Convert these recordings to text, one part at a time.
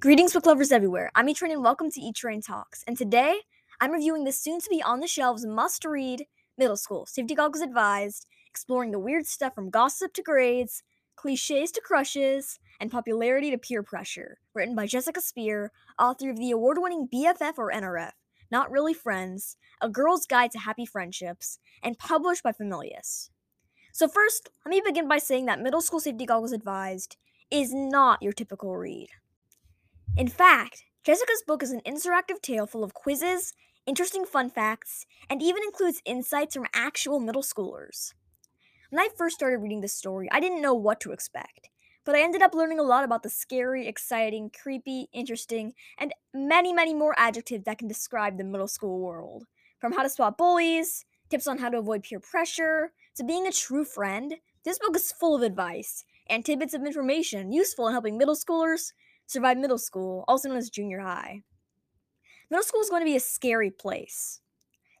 Greetings, book lovers everywhere. I'm E-Train and welcome to E-Train Talks. And today, I'm reviewing the soon-to-be on-the-shelves must-read middle school. Safety goggles advised, exploring the weird stuff from gossip to grades, cliches to crushes, and popularity to peer pressure. Written by Jessica Speer, author of the award-winning BFF or NRF, Not Really Friends, A Girl's Guide to Happy Friendships, and published by Familius. So first, let me begin by saying that Middle School Safety Goggles Advised is not your typical read. In fact, Jessica's book is an interactive tale full of quizzes, interesting fun facts, and even includes insights from actual middle schoolers. When I first started reading this story, I didn't know what to expect, but I ended up learning a lot about the scary, exciting, creepy, interesting, and many, many more adjectives that can describe the middle school world. From how to spot bullies, tips on how to avoid peer pressure, to being a true friend, this book is full of advice and tidbits of information useful in helping middle schoolers survive middle school, also known as junior high. Middle school is going to be a scary place.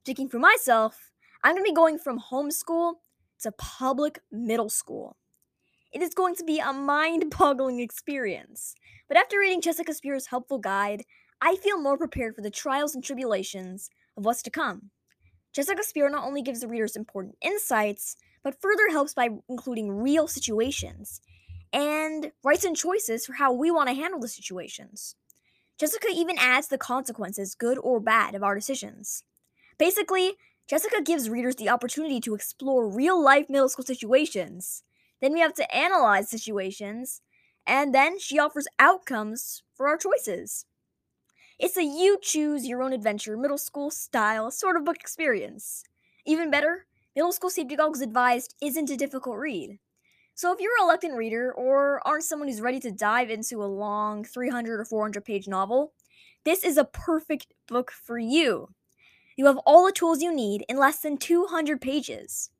Speaking for myself, I'm going to be going from homeschool to public middle school. It is going to be a mind boggling experience. But after reading Jessica Speer's helpful guide, I feel more prepared for the trials and tribulations of what's to come. Jessica Spear not only gives the readers important insights, but further helps by including real situations and rights and choices for how we want to handle the situations. Jessica even adds the consequences, good or bad, of our decisions. Basically, Jessica gives readers the opportunity to explore real life middle school situations. Then we have to analyze situations, and then she offers outcomes for our choices. It's a you choose your own adventure middle school style sort of book experience. Even better, Middle School Safety Goggles Advised isn't a difficult read. So, if you're a reluctant reader or aren't someone who's ready to dive into a long 300 or 400 page novel, this is a perfect book for you. You have all the tools you need in less than 200 pages.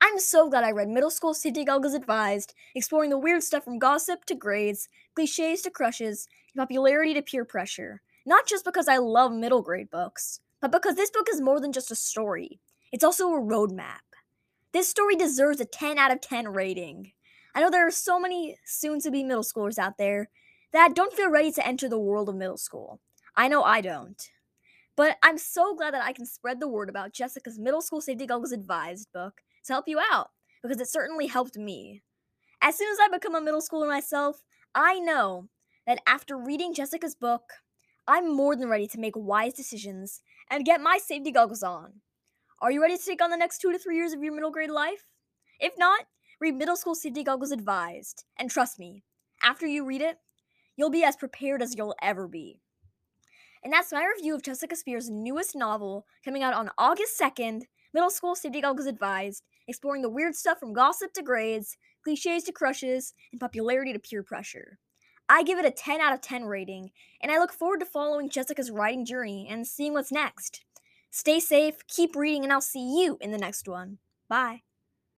I'm so glad I read Middle School Safety Goggles Advised, exploring the weird stuff from gossip to grades, cliches to crushes, popularity to peer pressure. Not just because I love middle grade books, but because this book is more than just a story. It's also a roadmap. This story deserves a 10 out of 10 rating. I know there are so many soon to be middle schoolers out there that don't feel ready to enter the world of middle school. I know I don't. But I'm so glad that I can spread the word about Jessica's Middle School Safety Goggles Advised book to help you out, because it certainly helped me. As soon as I become a middle schooler myself, I know that after reading Jessica's book, I'm more than ready to make wise decisions and get my safety goggles on. Are you ready to take on the next two to three years of your middle grade life? If not, read Middle School Safety Goggles Advised. And trust me, after you read it, you'll be as prepared as you'll ever be. And that's my review of Jessica Speer's newest novel, coming out on August 2nd Middle School Safety Goggles Advised, exploring the weird stuff from gossip to grades, cliches to crushes, and popularity to peer pressure. I give it a 10 out of 10 rating, and I look forward to following Jessica's writing journey and seeing what's next. Stay safe, keep reading, and I'll see you in the next one. Bye.